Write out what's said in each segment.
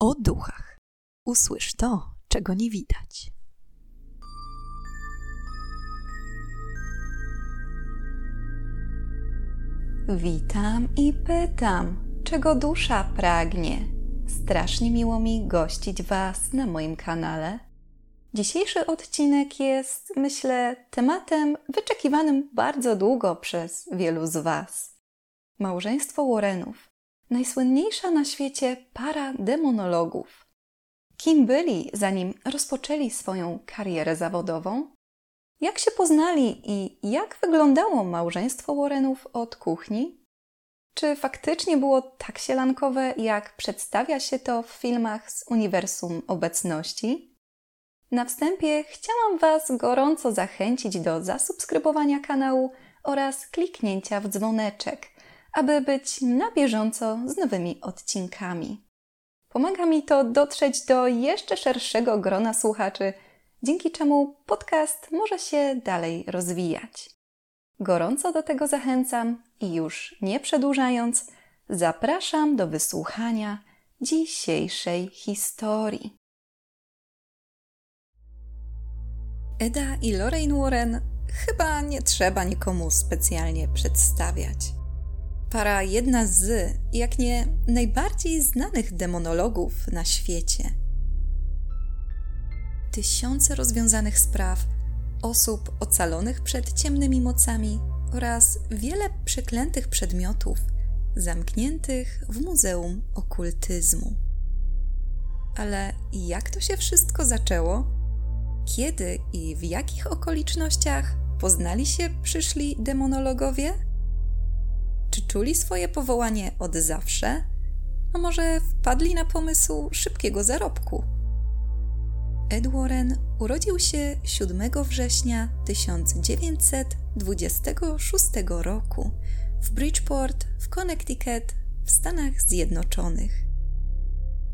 o duchach. Usłysz to, czego nie widać. Witam i pytam, czego dusza pragnie. Strasznie miło mi gościć Was na moim kanale. Dzisiejszy odcinek jest, myślę, tematem wyczekiwanym bardzo długo przez wielu z Was. Małżeństwo Warrenów, najsłynniejsza na świecie para demonologów. Kim byli, zanim rozpoczęli swoją karierę zawodową? Jak się poznali i jak wyglądało małżeństwo Warrenów od kuchni? Czy faktycznie było tak sielankowe, jak przedstawia się to w filmach z uniwersum obecności? Na wstępie chciałam Was gorąco zachęcić do zasubskrybowania kanału oraz kliknięcia w dzwoneczek, aby być na bieżąco z nowymi odcinkami. Pomaga mi to dotrzeć do jeszcze szerszego grona słuchaczy, dzięki czemu podcast może się dalej rozwijać. Gorąco do tego zachęcam i już nie przedłużając, zapraszam do wysłuchania dzisiejszej historii. Eda i Lorraine Warren chyba nie trzeba nikomu specjalnie przedstawiać. Para jedna z, jak nie najbardziej znanych demonologów na świecie. Tysiące rozwiązanych spraw, osób ocalonych przed ciemnymi mocami oraz wiele przeklętych przedmiotów zamkniętych w Muzeum Okultyzmu. Ale jak to się wszystko zaczęło? Kiedy i w jakich okolicznościach poznali się przyszli demonologowie? Czy czuli swoje powołanie od zawsze? A może wpadli na pomysł szybkiego zarobku? Ed Warren urodził się 7 września 1926 roku w Bridgeport w Connecticut w Stanach Zjednoczonych.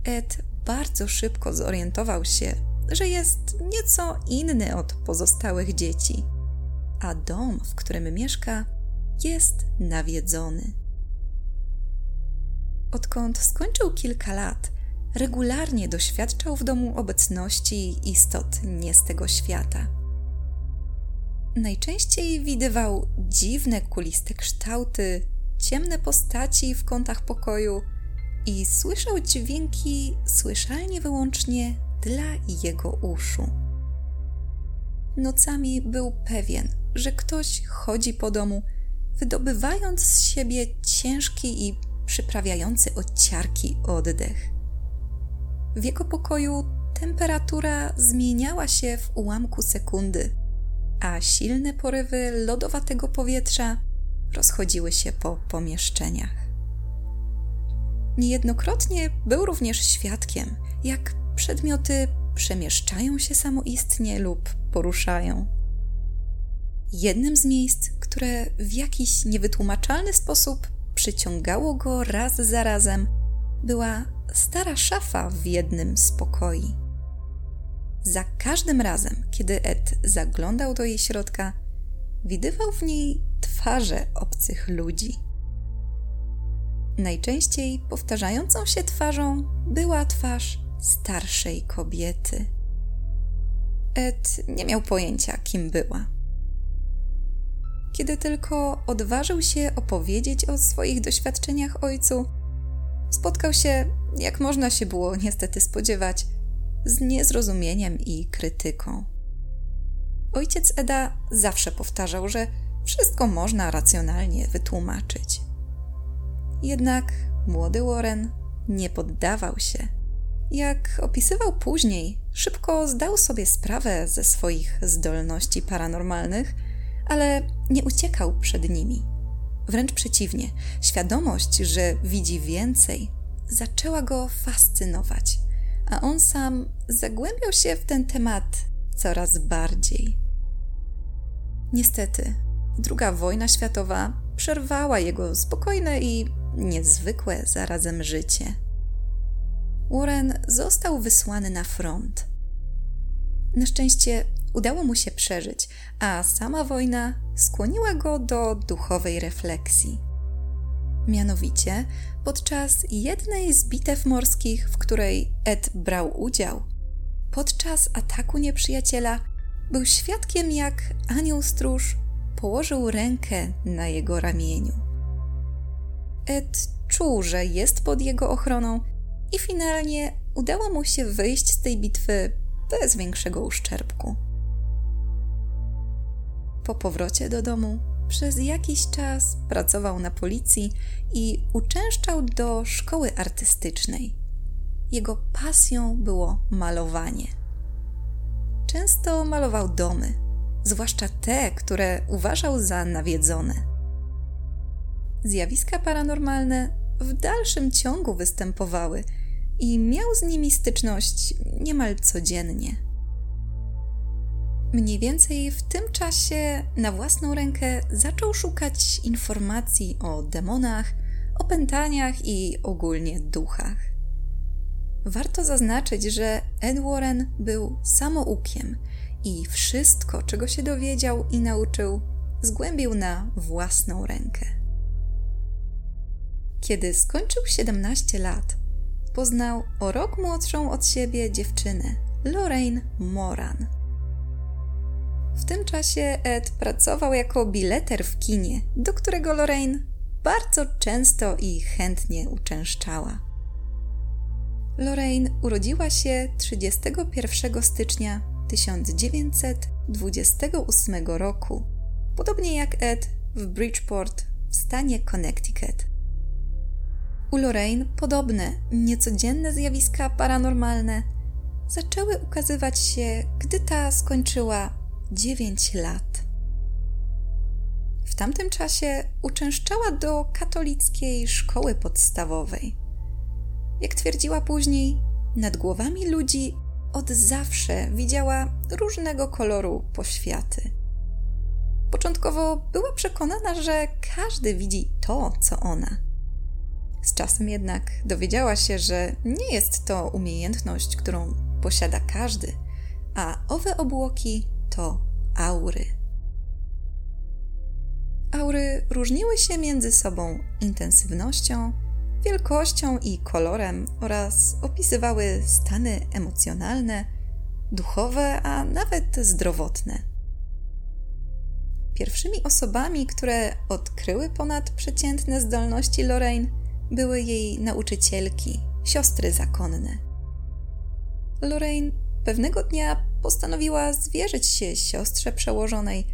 Ed bardzo szybko zorientował się, że jest nieco inny od pozostałych dzieci, a dom, w którym mieszka, jest nawiedzony. Odkąd skończył kilka lat, regularnie doświadczał w domu obecności istot nie z tego świata. Najczęściej widywał dziwne, kuliste kształty, ciemne postaci w kątach pokoju i słyszał dźwięki słyszalnie wyłącznie dla jego uszu. Nocami był pewien, że ktoś chodzi po domu, wydobywając z siebie ciężki i przyprawiający odciarki oddech. W jego pokoju temperatura zmieniała się w ułamku sekundy, a silne porywy lodowatego powietrza rozchodziły się po pomieszczeniach. Niejednokrotnie był również świadkiem, jak przedmioty przemieszczają się samoistnie lub poruszają. Jednym z miejsc, które w jakiś niewytłumaczalny sposób przyciągało go raz za razem, była stara szafa w jednym z pokoi. Za każdym razem, kiedy Ed zaglądał do jej środka, widywał w niej twarze obcych ludzi. Najczęściej powtarzającą się twarzą była twarz starszej kobiety. Ed nie miał pojęcia, kim była. Kiedy tylko odważył się opowiedzieć o swoich doświadczeniach ojcu, spotkał się, jak można się było niestety spodziewać, z niezrozumieniem i krytyką. Ojciec Eda zawsze powtarzał, że wszystko można racjonalnie wytłumaczyć. Jednak młody Warren nie poddawał się. Jak opisywał później, szybko zdał sobie sprawę ze swoich zdolności paranormalnych, ale nie uciekał przed nimi. Wręcz przeciwnie, świadomość, że widzi więcej, zaczęła go fascynować, a on sam zagłębiał się w ten temat coraz bardziej. Niestety, II wojna światowa przerwała jego spokojne i niezwykłe zarazem życie. Warren został wysłany na front. Na szczęście udało mu się przeżyć, a sama wojna skłoniła go do duchowej refleksji. Mianowicie, podczas jednej z bitew morskich, w której Ed brał udział, podczas ataku nieprzyjaciela był świadkiem, jak anioł stróż położył rękę na jego ramieniu. Ed czuł, że jest pod jego ochroną i finalnie udało mu się wyjść z tej bitwy bez większego uszczerbku. Po powrocie do domu przez jakiś czas pracował na policji i uczęszczał do szkoły artystycznej. Jego pasją było malowanie. Często malował domy, zwłaszcza te, które uważał za nawiedzone. Zjawiska paranormalne w dalszym ciągu występowały i miał z nimi styczność niemal codziennie. Mniej więcej w tym czasie na własną rękę zaczął szukać informacji o demonach, opętaniach i ogólnie duchach. Warto zaznaczyć, że Ed Warren był samoukiem i wszystko, czego się dowiedział i nauczył, zgłębił na własną rękę. Kiedy skończył 17 lat, poznał o rok młodszą od siebie dziewczynę, Lorraine Moran. W tym czasie Ed pracował jako bileter w kinie, do którego Lorraine bardzo często i chętnie uczęszczała. Lorraine urodziła się 31 stycznia 1928 roku, podobnie jak Ed w Bridgeport w stanie Connecticut. U Lorraine podobne, niecodzienne zjawiska paranormalne zaczęły ukazywać się, gdy ta skończyła 9 lat. W tamtym czasie uczęszczała do katolickiej szkoły podstawowej. Jak twierdziła później, nad głowami ludzi od zawsze widziała różnego koloru poświaty. Początkowo była przekonana, że każdy widzi to, co ona. Z czasem jednak dowiedziała się, że nie jest to umiejętność, którą posiada każdy, a owe obłoki to aury. Aury różniły się między sobą intensywnością, wielkością i kolorem oraz opisywały stany emocjonalne, duchowe, a nawet zdrowotne. Pierwszymi osobami, które odkryły ponadprzeciętne zdolności Lorraine, były jej nauczycielki, siostry zakonne. Lorraine pewnego dnia postanowiła zwierzyć się siostrze przełożonej,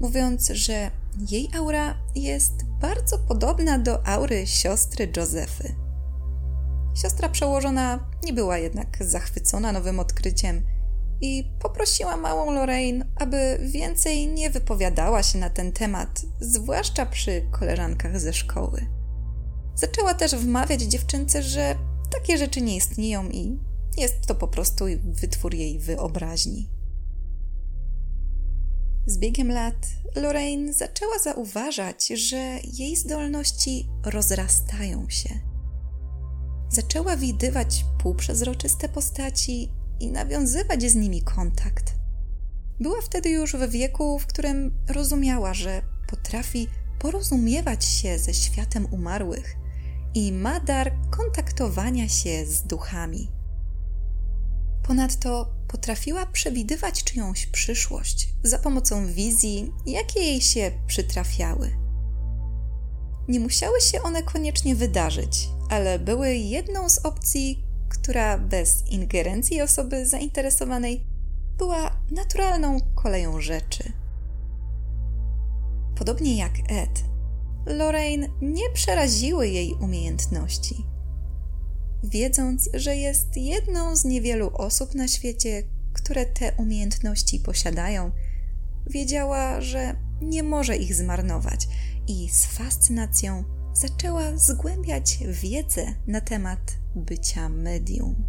mówiąc, że jej aura jest bardzo podobna do aury siostry Józefy. Siostra przełożona nie była jednak zachwycona nowym odkryciem i poprosiła małą Lorraine, aby więcej nie wypowiadała się na ten temat, zwłaszcza przy koleżankach ze szkoły. Zaczęła też wmawiać dziewczynce, że takie rzeczy nie istnieją i jest to po prostu wytwór jej wyobraźni. Z biegiem lat Lorraine zaczęła zauważać, że jej zdolności rozrastają się. Zaczęła widywać półprzezroczyste postaci i nawiązywać z nimi kontakt. Była wtedy już w wieku, w którym rozumiała, że potrafi porozumiewać się ze światem umarłych i ma dar kontaktowania się z duchami. Ponadto potrafiła przewidywać czyjąś przyszłość za pomocą wizji, jakie jej się przytrafiały. Nie musiały się one koniecznie wydarzyć, ale były jedną z opcji, która bez ingerencji osoby zainteresowanej była naturalną koleją rzeczy. Podobnie jak Ed, Lorraine nie przeraziły jej umiejętności wiedząc, że jest jedną z niewielu osób na świecie, które te umiejętności posiadają, wiedziała, że nie może ich zmarnować i z fascynacją zaczęła zgłębiać wiedzę na temat bycia medium.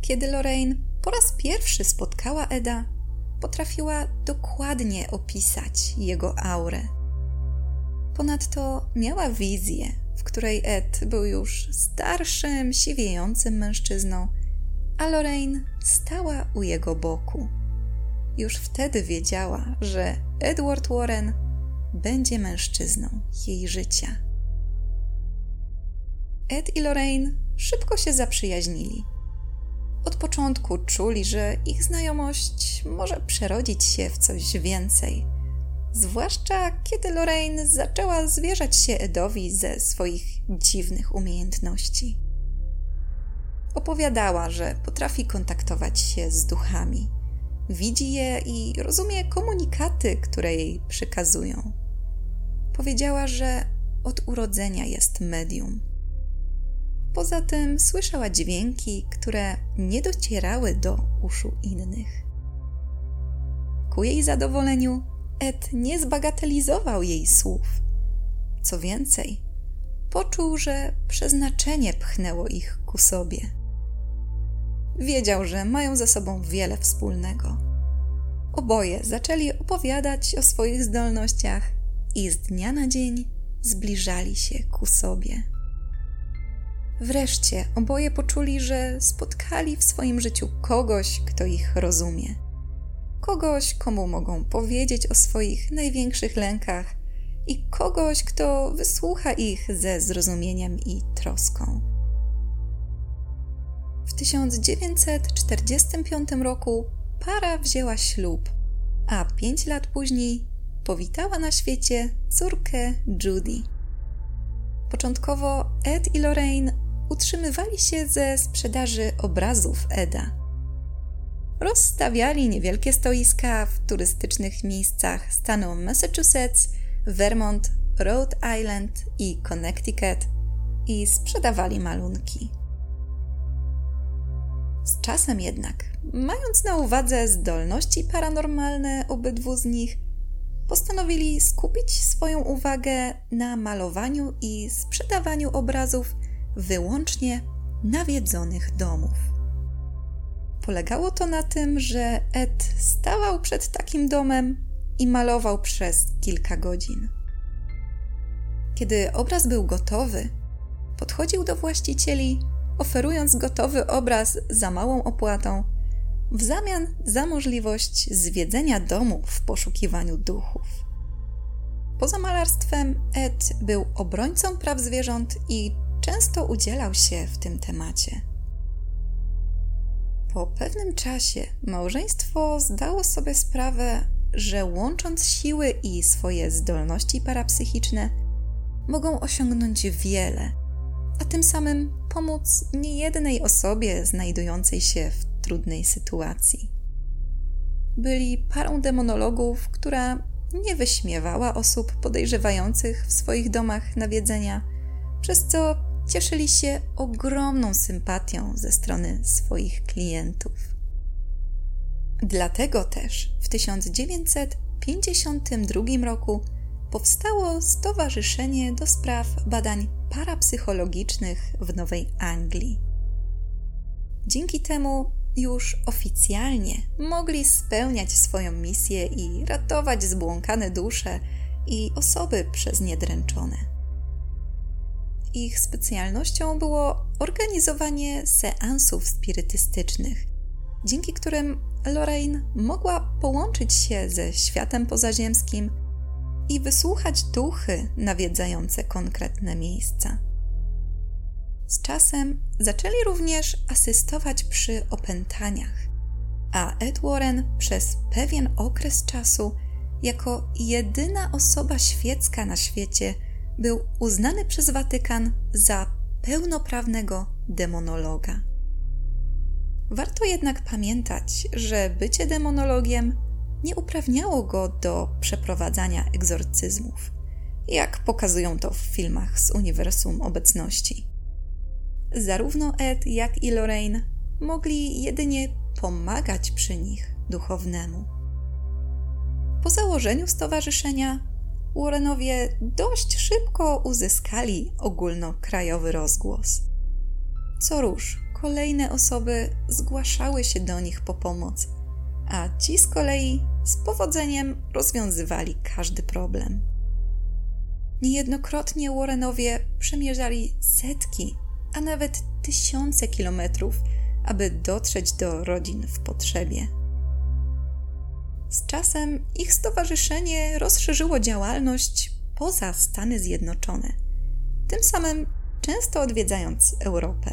Kiedy Lorraine po raz pierwszy spotkała Eda, potrafiła dokładnie opisać jego aurę. Ponadto miała wizję, w której Ed był już starszym, siwiejącym mężczyzną, a Lorraine stała u jego boku. Już wtedy wiedziała, że Edward Warren będzie mężczyzną jej życia. Ed i Lorraine szybko się zaprzyjaźnili. Od początku czuli, że ich znajomość może przerodzić się w coś więcej. Zwłaszcza kiedy Lorraine zaczęła zwierzać się Edowi ze swoich dziwnych umiejętności. Opowiadała, że potrafi kontaktować się z duchami, widzi je i rozumie komunikaty, które jej przekazują. Powiedziała, że od urodzenia jest medium Poza tym słyszała dźwięki, które nie docierały do uszu innych. Ku jej zadowoleniu, Ed nie zbagatelizował jej słów. Co więcej, poczuł, że przeznaczenie pchnęło ich ku sobie. Wiedział, że mają ze sobą wiele wspólnego. Oboje zaczęli opowiadać o swoich zdolnościach i z dnia na dzień zbliżali się ku sobie. Wreszcie oboje poczuli, że spotkali w swoim życiu kogoś, kto ich rozumie. Kogoś, komu mogą powiedzieć o swoich największych lękach, i kogoś, kto wysłucha ich ze zrozumieniem i troską. W 1945 roku para wzięła ślub, a pięć lat później powitała na świecie córkę Judy. Początkowo Ed i Lorraine utrzymywali się ze sprzedaży obrazów Eda. Rozstawiali niewielkie stoiska w turystycznych miejscach stanu Massachusetts, Vermont, Rhode Island i Connecticut i sprzedawali malunki. Z czasem jednak, mając na uwadze zdolności paranormalne obydwu z nich, postanowili skupić swoją uwagę na malowaniu i sprzedawaniu obrazów wyłącznie nawiedzonych domów. Polegało to na tym, że Ed stawał przed takim domem i malował przez kilka godzin. Kiedy obraz był gotowy, podchodził do właścicieli, oferując gotowy obraz za małą opłatą, w zamian za możliwość zwiedzenia domu w poszukiwaniu duchów. Poza malarstwem, Ed był obrońcą praw zwierząt i często udzielał się w tym temacie. Po pewnym czasie małżeństwo zdało sobie sprawę, że łącząc siły i swoje zdolności parapsychiczne, mogą osiągnąć wiele, a tym samym pomóc niejednej osobie znajdującej się w trudnej sytuacji. Byli parą demonologów, która nie wyśmiewała osób podejrzewających w swoich domach nawiedzenia, przez co cieszyli się ogromną sympatią ze strony swoich klientów. Dlatego też w 1952 roku powstało Stowarzyszenie do Spraw Badań Parapsychologicznych w Nowej Anglii. Dzięki temu już oficjalnie mogli spełniać swoją misję i ratować zbłąkane dusze i osoby przez nie dręczone. Ich specjalnością było organizowanie seansów spirytystycznych, dzięki którym Lorraine mogła połączyć się ze światem pozaziemskim i wysłuchać duchy nawiedzające konkretne miejsca. Z czasem zaczęli również asystować przy opętaniach, a Ed Warren przez pewien okres czasu jako jedyna osoba świecka na świecie był uznany przez Watykan za pełnoprawnego demonologa. Warto jednak pamiętać, że bycie demonologiem nie uprawniało go do przeprowadzania egzorcyzmów, jak pokazują to w filmach z uniwersum obecności. Zarówno Ed, jak i Lorraine mogli jedynie pomagać przy nich duchownemu. Po założeniu stowarzyszenia Warrenowie dość szybko uzyskali ogólnokrajowy rozgłos. Co róż, kolejne osoby zgłaszały się do nich po pomoc, a ci z kolei z powodzeniem rozwiązywali każdy problem. Niejednokrotnie Warrenowie przemierzali setki, a nawet tysiące kilometrów, aby dotrzeć do rodzin w potrzebie. Z czasem ich stowarzyszenie rozszerzyło działalność poza Stany Zjednoczone, tym samym często odwiedzając Europę.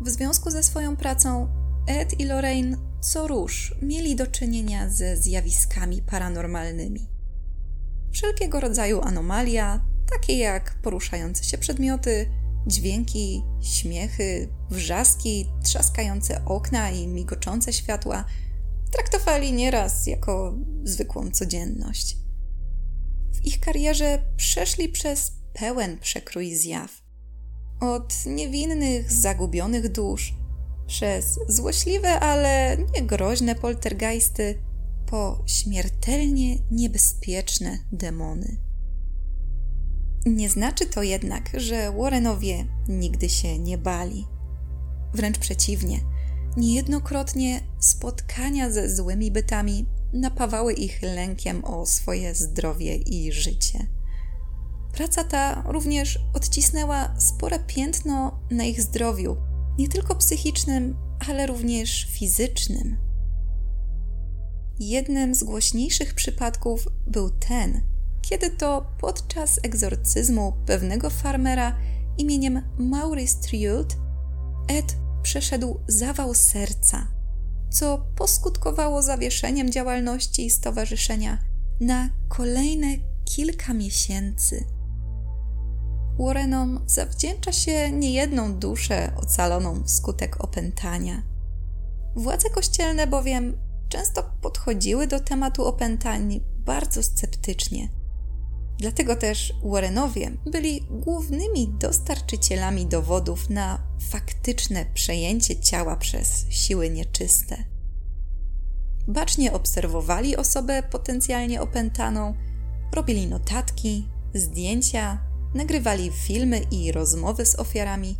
W związku ze swoją pracą Ed i Lorraine co róż mieli do czynienia ze zjawiskami paranormalnymi. Wszelkiego rodzaju anomalia, takie jak poruszające się przedmioty, dźwięki, śmiechy, wrzaski, trzaskające okna i migoczące światła, traktowali nieraz jako zwykłą codzienność. W ich karierze przeszli przez pełen przekrój zjaw. Od niewinnych, zagubionych dusz, przez złośliwe, ale niegroźne poltergeisty, po śmiertelnie niebezpieczne demony. Nie znaczy to jednak, że Warrenowie nigdy się nie bali. Wręcz przeciwnie, niejednokrotnie spotkania ze złymi bytami napawały ich lękiem o swoje zdrowie i życie. Praca ta również odcisnęła spore piętno na ich zdrowiu, nie tylko psychicznym, ale również fizycznym. Jednym z głośniejszych przypadków był ten, kiedy to podczas egzorcyzmu pewnego farmera imieniem Maurice Triult Ed przeszedł zawał serca, co poskutkowało zawieszeniem działalności stowarzyszenia na kolejne kilka miesięcy. Warrenom zawdzięcza się niejedną duszę ocaloną wskutek opętania. Władze kościelne bowiem często podchodziły do tematu opętań bardzo sceptycznie – Dlatego też Warrenowie byli głównymi dostarczycielami dowodów na faktyczne przejęcie ciała przez siły nieczyste. Bacznie obserwowali osobę potencjalnie opętaną, robili notatki, zdjęcia, nagrywali filmy i rozmowy z ofiarami,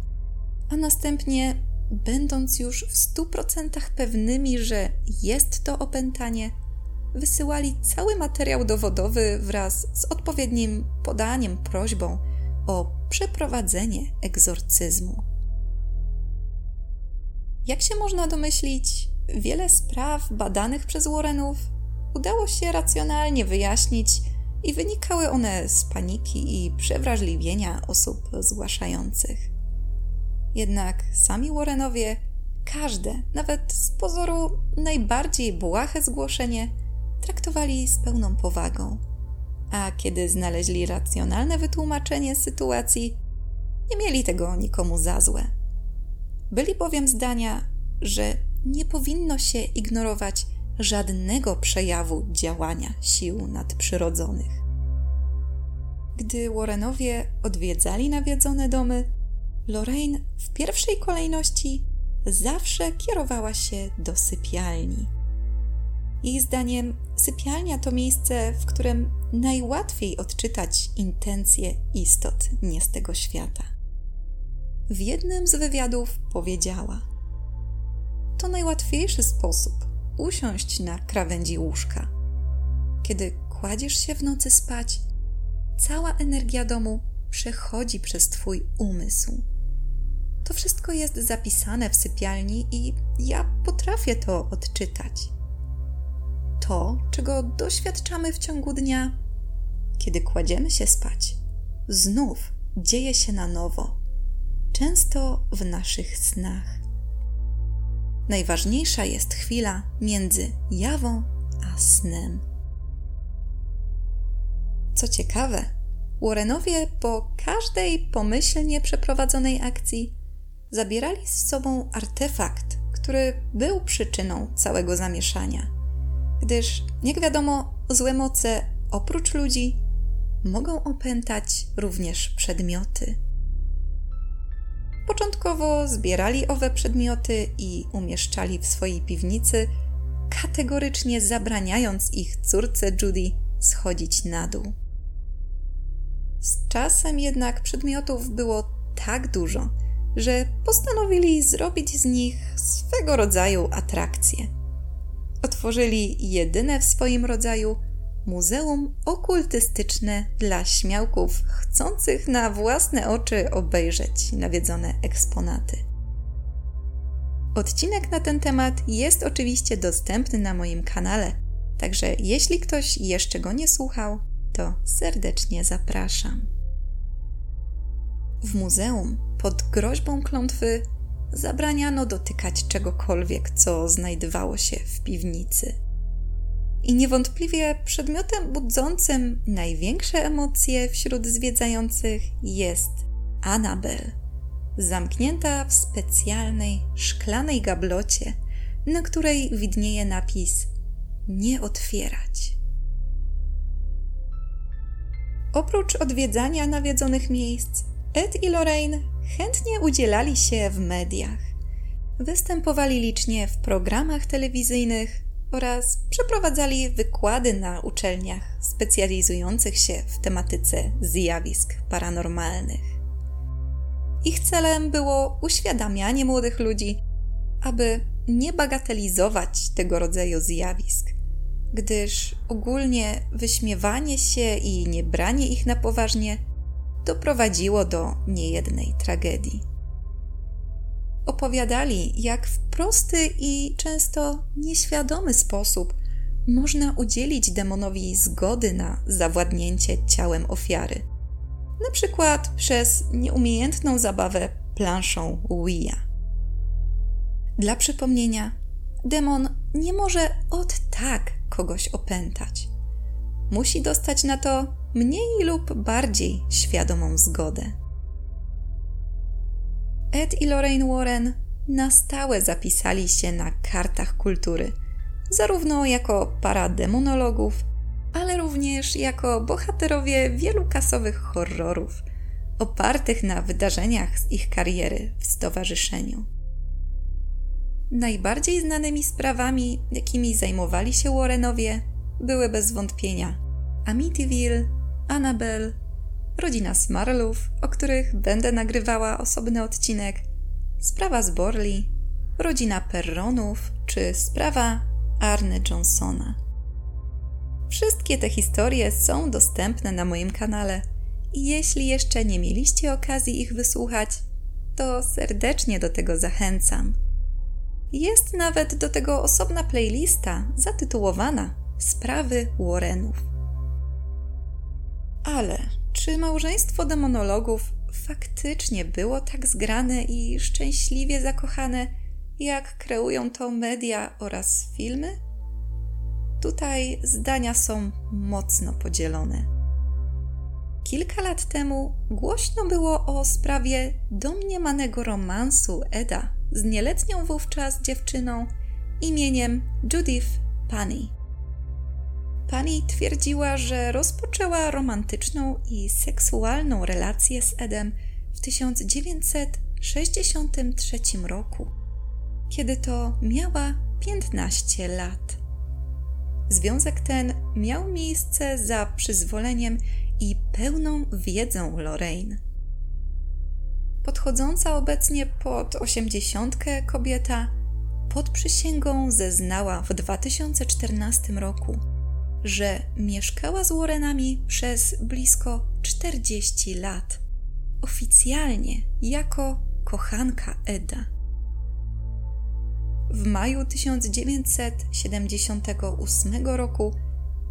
a następnie, będąc już w stu procentach pewnymi, że jest to opętanie, wysyłali cały materiał dowodowy wraz z odpowiednim podaniem prośbą o przeprowadzenie egzorcyzmu. Jak się można domyślić, wiele spraw badanych przez Warrenów udało się racjonalnie wyjaśnić i wynikały one z paniki i przewrażliwienia osób zgłaszających. Jednak sami Warrenowie każde, nawet z pozoru najbardziej błahe zgłoszenie, traktowali z pełną powagą, a kiedy znaleźli racjonalne wytłumaczenie sytuacji, nie mieli tego nikomu za złe. Byli bowiem zdania, że nie powinno się ignorować żadnego przejawu działania sił nadprzyrodzonych. Gdy Warrenowie odwiedzali nawiedzone domy, Lorraine w pierwszej kolejności zawsze kierowała się do sypialni. Jej zdaniem sypialnia to miejsce, w którym najłatwiej odczytać intencje istot nie z tego świata. W jednym z wywiadów powiedziała: To najłatwiejszy sposób usiąść na krawędzi łóżka. Kiedy kładziesz się w nocy spać, cała energia domu przechodzi przez Twój umysł. To wszystko jest zapisane w sypialni i ja potrafię to odczytać to, czego doświadczamy w ciągu dnia, kiedy kładziemy się spać, znów dzieje się na nowo, często w naszych snach. Najważniejsza jest chwila między jawą a snem. Co ciekawe, Warrenowie po każdej pomyślnie przeprowadzonej akcji zabierali z sobą artefakt, który był przyczyną całego zamieszania gdyż, jak wiadomo, złe moce oprócz ludzi mogą opętać również przedmioty. Początkowo zbierali owe przedmioty i umieszczali w swojej piwnicy, kategorycznie zabraniając ich córce Judy schodzić na dół. Z czasem jednak przedmiotów było tak dużo, że postanowili zrobić z nich swego rodzaju atrakcję otworzyli jedyne w swoim rodzaju muzeum okultystyczne dla śmiałków chcących na własne oczy obejrzeć nawiedzone eksponaty. Odcinek na ten temat jest oczywiście dostępny na moim kanale, także jeśli ktoś jeszcze go nie słuchał, to serdecznie zapraszam. W muzeum pod groźbą klątwy zabraniano dotykać czegokolwiek, co znajdowało się w piwnicy. I niewątpliwie przedmiotem budzącym największe emocje wśród zwiedzających jest Anabel, zamknięta w specjalnej szklanej gablocie, na której widnieje napis Nie otwierać. Oprócz odwiedzania nawiedzonych miejsc, Ed i Lorraine chętnie udzielali się w mediach. Występowali licznie w programach telewizyjnych oraz przeprowadzali wykłady na uczelniach specjalizujących się w tematyce zjawisk paranormalnych. Ich celem było uświadamianie młodych ludzi, aby nie bagatelizować tego rodzaju zjawisk, gdyż ogólnie wyśmiewanie się i niebranie ich na poważnie doprowadziło do niejednej tragedii. Opowiadali, jak w prosty i często nieświadomy sposób można udzielić demonowi zgody na zawładnięcie ciałem ofiary, na przykład przez nieumiejętną zabawę planszą Ouija. Dla przypomnienia, demon nie może od tak kogoś opętać. Musi dostać na to mniej lub bardziej świadomą zgodę. Ed i Lorraine Warren na stałe zapisali się na kartach kultury, zarówno jako para demonologów, ale również jako bohaterowie wielu kasowych horrorów, opartych na wydarzeniach z ich kariery w stowarzyszeniu. Najbardziej znanymi sprawami, jakimi zajmowali się Warrenowie, były bez wątpienia Amityville, Annabelle, rodzina Smarlów, o których będę nagrywała osobny odcinek, sprawa z Borley, rodzina Perronów czy sprawa Arne Johnsona. Wszystkie te historie są dostępne na moim kanale i jeśli jeszcze nie mieliście okazji ich wysłuchać, to serdecznie do tego zachęcam. Jest nawet do tego osobna playlista zatytułowana Sprawy Warrenów. Ale czy małżeństwo demonologów faktycznie było tak zgrane i szczęśliwie zakochane, jak kreują to media oraz filmy? Tutaj zdania są mocno podzielone. Kilka lat temu głośno było o sprawie domniemanego romansu Eda z nieletnią wówczas dziewczyną imieniem Judith Pani. Pani twierdziła, że rozpoczęła romantyczną i seksualną relację z Edem w 1963 roku, kiedy to miała 15 lat. Związek ten miał miejsce za przyzwoleniem i pełną wiedzą Lorraine. Podchodząca obecnie pod osiemdziesiątkę kobieta pod przysięgą zeznała w 2014 roku, że mieszkała z Warrenami przez blisko 40 lat, oficjalnie jako kochanka Eda. W maju 1978 roku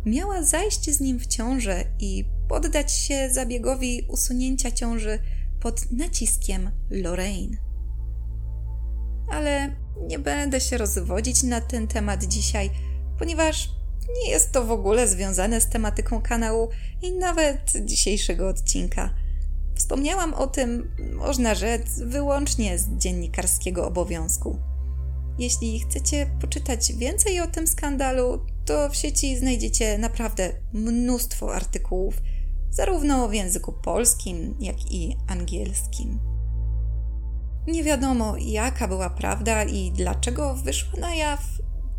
miała zajść z nim w ciążę i poddać się zabiegowi usunięcia ciąży pod naciskiem Lorraine. Ale nie będę się rozwodzić na ten temat dzisiaj, ponieważ nie jest to w ogóle związane z tematyką kanału i nawet dzisiejszego odcinka. Wspomniałam o tym, można rzec, wyłącznie z dziennikarskiego obowiązku. Jeśli chcecie poczytać więcej o tym skandalu, to w sieci znajdziecie naprawdę mnóstwo artykułów, zarówno w języku polskim, jak i angielskim. Nie wiadomo, jaka była prawda i dlaczego wyszła na jaw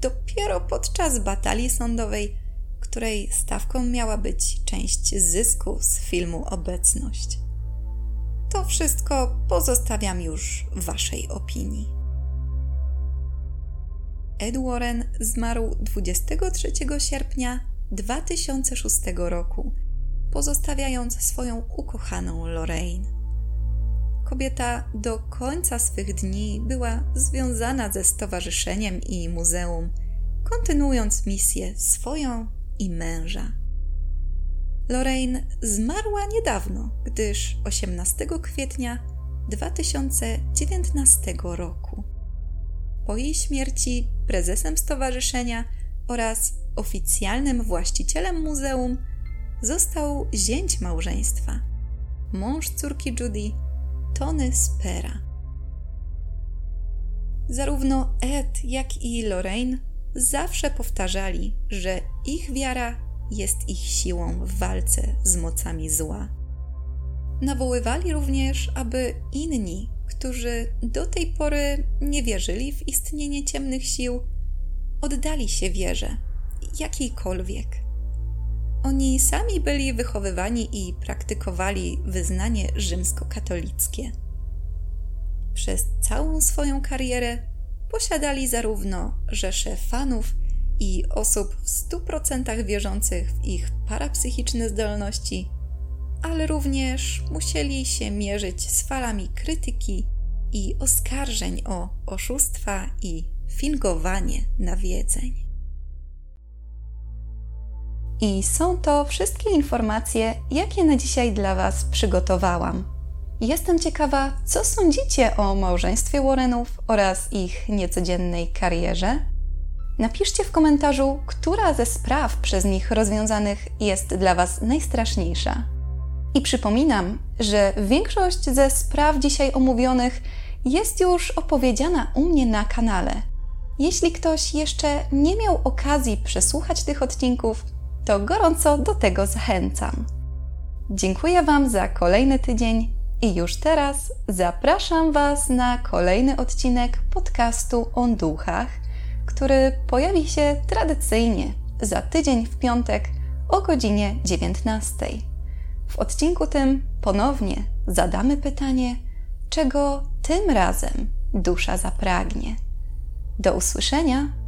dopiero podczas batalii sądowej, której stawką miała być część zysku z filmu Obecność. To wszystko pozostawiam już Waszej opinii. Ed Warren zmarł 23 sierpnia 2006 roku, pozostawiając swoją ukochaną Lorraine. Kobieta do końca swych dni była związana ze stowarzyszeniem i muzeum, kontynuując misję swoją i męża. Lorraine zmarła niedawno, gdyż 18 kwietnia 2019 roku. Po jej śmierci prezesem stowarzyszenia oraz oficjalnym właścicielem muzeum został zięć małżeństwa, mąż córki Judy, Tony Spera. Zarówno Ed, jak i Lorraine zawsze powtarzali, że ich wiara jest ich siłą w walce z mocami zła. Nawoływali również, aby inni, którzy do tej pory nie wierzyli w istnienie ciemnych sił, oddali się wierze, jakiejkolwiek. Oni sami byli wychowywani i praktykowali wyznanie rzymskokatolickie. Przez całą swoją karierę posiadali zarówno rzesze fanów i osób w stu procentach wierzących w ich parapsychiczne zdolności, ale również musieli się mierzyć z falami krytyki i oskarżeń o oszustwa i fingowanie nawiedzeń. I są to wszystkie informacje, jakie na dzisiaj dla Was przygotowałam. Jestem ciekawa, co sądzicie o małżeństwie Warrenów oraz ich niecodziennej karierze. Napiszcie w komentarzu, która ze spraw przez nich rozwiązanych jest dla Was najstraszniejsza. I przypominam, że większość ze spraw dzisiaj omówionych jest już opowiedziana u mnie na kanale. Jeśli ktoś jeszcze nie miał okazji przesłuchać tych odcinków, to gorąco do tego zachęcam. Dziękuję Wam za kolejny tydzień i już teraz zapraszam Was na kolejny odcinek podcastu o duchach, który pojawi się tradycyjnie za tydzień w piątek o godzinie 19. W odcinku tym ponownie zadamy pytanie, czego tym razem dusza zapragnie. Do usłyszenia